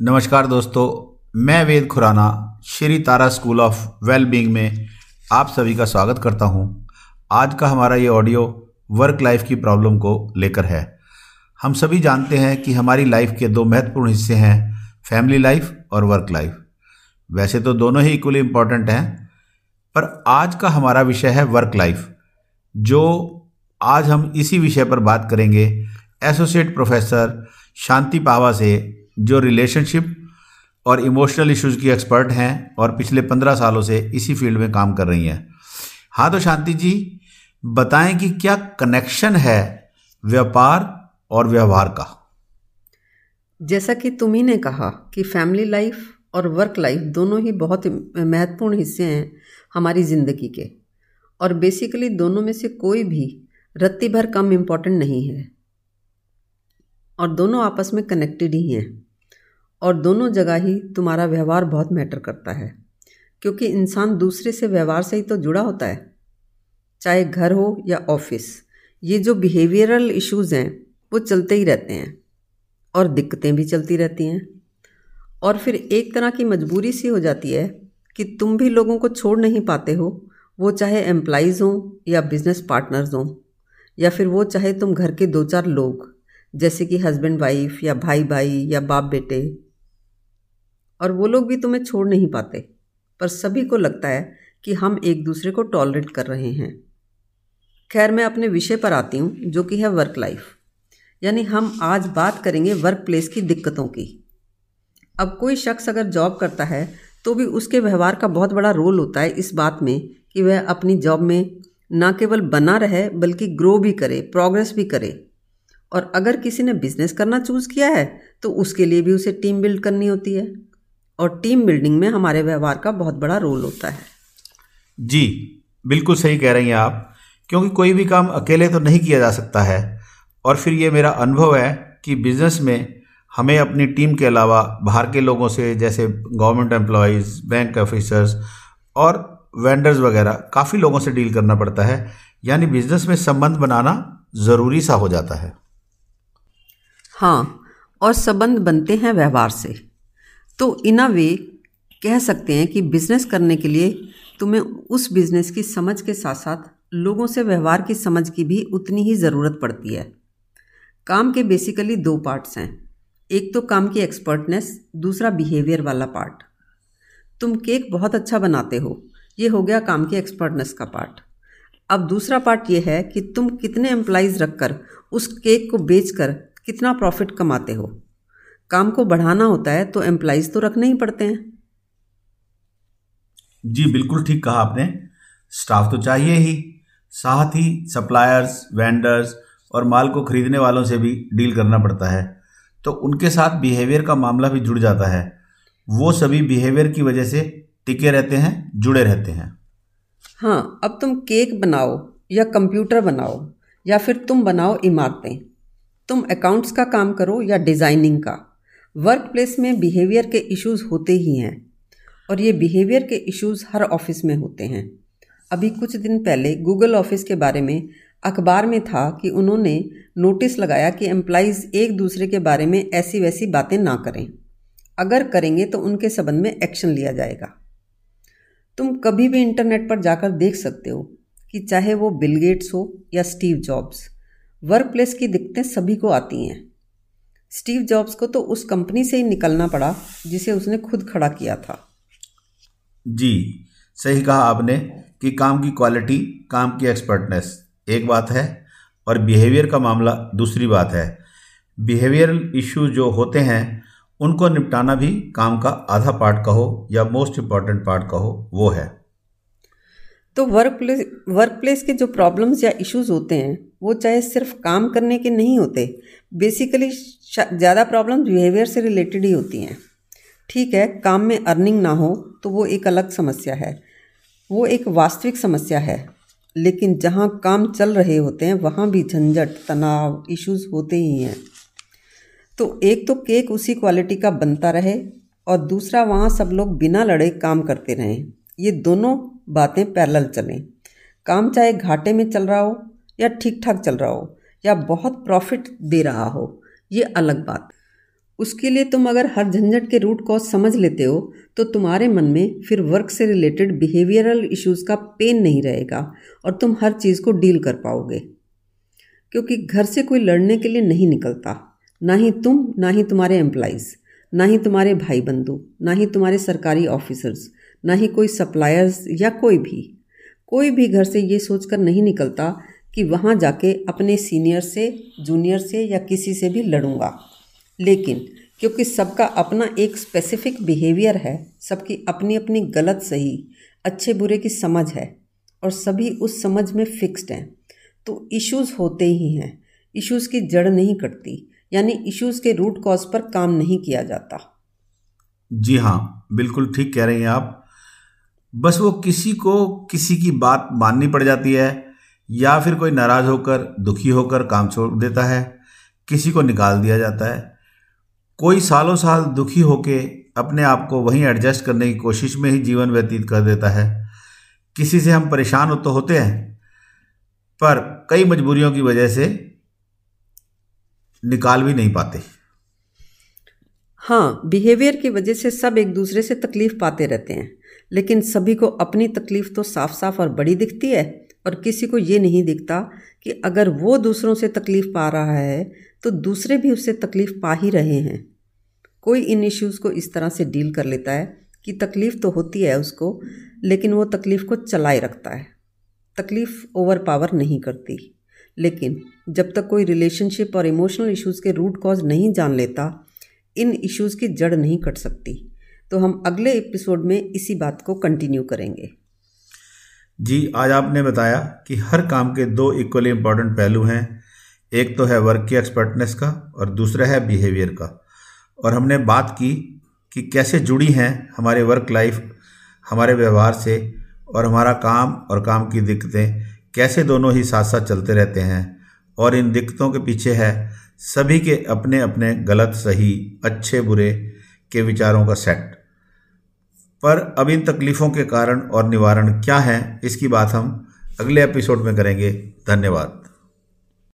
नमस्कार दोस्तों, मैं Ved Khurana, Shri Tara school of wellbeing में आप सभी का स्वागत करता हूँ। आज का हमारा ये ऑडियो वर्क लाइफ की प्रॉब्लम को लेकर है। हम सभी जानते हैं कि हमारी लाइफ के दो महत्वपूर्ण हिस्से हैं, फैमिली लाइफ और वर्क लाइफ। वैसे तो दोनों ही इक्वली इंपॉर्टेंट हैं, पर आज का हमारा विषय है वर्क लाइफ, जो आज हम इसी विषय पर बात करेंगे। एसोसिएट प्रोफेसर शांति पावा से जो रिलेशनशिप और इमोशनल इश्यूज़ की एक्सपर्ट हैं और पिछले पंद्रह सालों से इसी फ़ील्ड में काम कर रही हैं। हाँ तो शांति जी, बताएँ कि क्या कनेक्शन है व्यापार और व्यवहार का? जैसा कि तुम ही ने कहा कि फैमिली लाइफ और वर्क लाइफ दोनों ही बहुत महत्वपूर्ण हिस्से हैं हमारी ज़िंदगी के। और बेसिकली दोनों में से कोई भी रत्ती भर कम इंपॉर्टेंट नहीं है। और दोनों आपस में कनेक्टेड ही हैं। और दोनों जगह ही तुम्हारा व्यवहार बहुत मैटर करता है। क्योंकि इंसान दूसरे से व्यवहार से ही तो जुड़ा होता है। चाहे घर हो या ऑफ़िस, ये जो बिहेवियरल इश्यूज़ हैं, वो चलते ही रहते हैं। और दिक्कतें भी चलती रहती हैं। और फिर एक तरह की मजबूरी सी हो जाती है कि तुम भी लोगों को छोड़ नहीं पाते हो, वो चाहे एम्प्लाइज़ हों या बिज़नेस पार्टनर्स हों, या फिर वो चाहे तुम घर के दो चार लोग, जैसे कि हस्बैंड वाइफ या भाई भाई या बाप बेटे और वो लोग भी तुम्हें छोड़ नहीं पाते। पर सभी को लगता है कि हम एक दूसरे को टॉलरेट कर रहे हैं। खैर, मैं अपने विषय पर आती हूँ, जो कि है वर्क लाइफ यानी हम आज बात करेंगे वर्क प्लेस की दिक्कतों की। अब कोई शख्स अगर जॉब करता है तो भी उसके व्यवहार का बहुत बड़ा रोल होता है इस बात में कि वह अपनी जॉब में ना केवल बना रहे, बल्कि ग्रो भी करे प्रोग्रेस भी करे। और अगर किसी ने बिज़नेस करना चूज़ किया है तो उसके लिए भी उसे टीम बिल्ड करनी होती है। और टीम बिल्डिंग में हमारे व्यवहार का बहुत बड़ा रोल होता है। जी बिल्कुल सही कह रही हैं आप क्योंकि कोई भी काम अकेले तो नहीं किया जा सकता है। और फिर ये मेरा अनुभव है कि बिज़नेस में हमें अपनी टीम के अलावा बाहर के लोगों से जैसे गवर्नमेंट एम्प्लॉयज़ बैंक ऑफिसर्स और वेंडर्स वगैरह काफ़ी लोगों से डील करना पड़ता है। यानी बिज़नेस में संबंध बनाना ज़रूरी सा हो जाता है। हाँ और संबंध बनते हैं व्यवहार से। तो इन अ वे कह सकते हैं कि बिज़नेस करने के लिए तुम्हें उस बिज़नेस की समझ के साथ साथ लोगों से व्यवहार की समझ की भी उतनी ही ज़रूरत पड़ती है। काम के बेसिकली दो पार्ट्स हैं। एक तो काम की एक्सपर्टनेस दूसरा बिहेवियर वाला पार्ट तुम केक बहुत अच्छा बनाते हो। ये हो गया काम की एक्सपर्टनेस का पार्ट अब दूसरा पार्ट ये है कि तुम कितने एम्प्लॉयज़ रखकर उस केक को बेचकर कितना प्रॉफिट कमाते हो। काम को बढ़ाना होता है तो एम्प्लॉयज़ तो रखने ही पड़ते हैं। जी बिल्कुल ठीक कहा आपने। स्टाफ तो चाहिए ही। साथ ही सप्लायर्स वेंडर्स और माल को खरीदने वालों से भी डील करना पड़ता है। तो उनके साथ बिहेवियर का मामला भी जुड़ जाता है। वो सभी बिहेवियर की वजह से टिके रहते हैं जुड़े रहते हैं। हाँ अब तुम केक बनाओ या कंप्यूटर बनाओ या फिर तुम बनाओ इमारतें। तुम अकाउंट्स का काम करो या डिज़ाइनिंग का। वर्क प्लेस में बिहेवियर के इश्यूज़ होते ही हैं और ये बिहेवियर के इश्यूज़ हर ऑफ़िस में होते हैं। अभी कुछ दिन पहले गूगल ऑफ़िस के बारे में अखबार में था कि उन्होंने नोटिस लगाया कि एम्प्लॉयज़ एक दूसरे के बारे में ऐसी वैसी बातें ना करें। अगर करेंगे तो उनके संबंध में एक्शन लिया जाएगा। तुम कभी भी इंटरनेट पर जाकर देख सकते हो कि चाहे वो बिल गेट्स हो या स्टीव जॉब्स वर्क प्लेस की दिक्कतें सभी को आती हैं। स्टीव जॉब्स को तो उस कंपनी से ही निकलना पड़ा, जिसे उसने खुद खड़ा किया था। जी, सही कहा आपने कि काम की क्वालिटी काम की एक्सपर्टनेस एक बात है, और बिहेवियर का मामला दूसरी बात है। बिहेवियरल इश्यूज़ जो होते हैं, उनको निपटाना भी काम का आधा पार्ट कहो या मोस्ट इंपॉर्टेंट पार्ट कहो, वो है। तो वर्क प्लेस वर्क प्लेस के जो प्रॉब्लम्स या इश्यूज़ होते हैं, वो चाहे सिर्फ़ काम करने के नहीं होते बेसिकली ज़्यादा प्रॉब्लम बिहेवियर से रिलेटेड ही होती हैं। ठीक है, काम में अर्निंग ना हो तो वो एक अलग समस्या है। वो एक वास्तविक समस्या है, लेकिन जहाँ काम चल रहे होते हैं, वहाँ भी झंझट, तनाव इश्यूज़ होते ही हैं। तो एक तो केक उसी क्वालिटी का बनता रहे, और दूसरा वहाँ सब लोग बिना लड़े काम करते रहें। ये दोनों बातें पैरेलल चलें। काम चाहे घाटे में चल रहा हो या ठीक ठाक चल रहा हो या बहुत प्रॉफिट दे रहा हो, ये अलग बात। उसके लिए तुम अगर हर झंझट के रूट कॉज समझ लेते हो तो तुम्हारे मन में फिर वर्क से रिलेटेड बिहेवियरल इश्यूज़ का पेन नहीं रहेगा और तुम हर चीज़ को डील कर पाओगे। क्योंकि घर से कोई लड़ने के लिए नहीं निकलता। ना ही तुम, ना ही तुम्हारे एम्प्लॉइज़ ना ही तुम्हारे भाई बंधु, ना ही तुम्हारे सरकारी ऑफिसर्स ना ही कोई सप्लायर्स या कोई भी। कोई भी घर से ये सोचकर नहीं निकलता कि वहाँ जाके अपने सीनियर से जूनियर से या किसी से भी लड़ूँगा। लेकिन क्योंकि सबका अपना एक स्पेसिफिक बिहेवियर है, सबकी अपनी अपनी गलत सही, अच्छे बुरे की समझ है और सभी उस समझ में फिक्स्ड हैं तो इश्यूज़ होते ही हैं। इश्यूज़ की जड़ नहीं कटती, यानी इश्यूज़ के रूट कॉज पर काम नहीं किया जाता। जी हाँ बिल्कुल ठीक कह रही हैं आप। बस वो किसी को किसी की बात माननी पड़ जाती है, या फिर कोई नाराज़ होकर, दुखी होकर काम छोड़ देता है, किसी को निकाल दिया जाता है। कोई सालों साल दुखी होके अपने आप को वहीं एडजस्ट करने की कोशिश में ही जीवन व्यतीत कर देता है। किसी से हम परेशान हो तो होते हैं, पर कई मजबूरियों की वजह से निकाल भी नहीं पाते। हाँ बिहेवियर की वजह से सब एक दूसरे से तकलीफ़ पाते रहते हैं। लेकिन सभी को अपनी तकलीफ़ तो साफ़ साफ़ और बड़ी दिखती है और किसी को ये नहीं दिखता कि अगर वो दूसरों से तकलीफ़ पा रहा है तो दूसरे भी उससे तकलीफ़ पा ही रहे हैं। कोई इन इश्यूज़ को इस तरह से डील कर लेता है कि तकलीफ़ तो होती है उसको, लेकिन वो तकलीफ़ को चलाए रखता है। तकलीफ़ ओवर पावर नहीं करती। लेकिन जब तक कोई रिलेशनशिप और इमोशनल इश्यूज़ के रूट कॉज नहीं जान लेता, इन इश्यूज़ की जड़ नहीं कट सकती। तो हम अगले एपिसोड में इसी बात को कंटिन्यू करेंगे। जी, आज आपने बताया कि हर काम के दो इक्वली इंपॉर्टेंट पहलू हैं। एक तो है वर्क की एक्सपर्टनेस का और दूसरा है बिहेवियर का। और हमने बात की कि कैसे जुड़ी हैं हमारे वर्क लाइफ हमारे व्यवहार से और हमारा काम और काम की दिक्कतें कैसे दोनों ही साथ साथ चलते रहते हैं। और इन दिक्कतों के पीछे है सभी के अपने अपने गलत, सही, अच्छे, बुरे के विचारों का सेट। पर अब इन तकलीफ़ों के कारण और निवारण क्या हैं, इसकी बात हम अगले एपिसोड में करेंगे। धन्यवाद।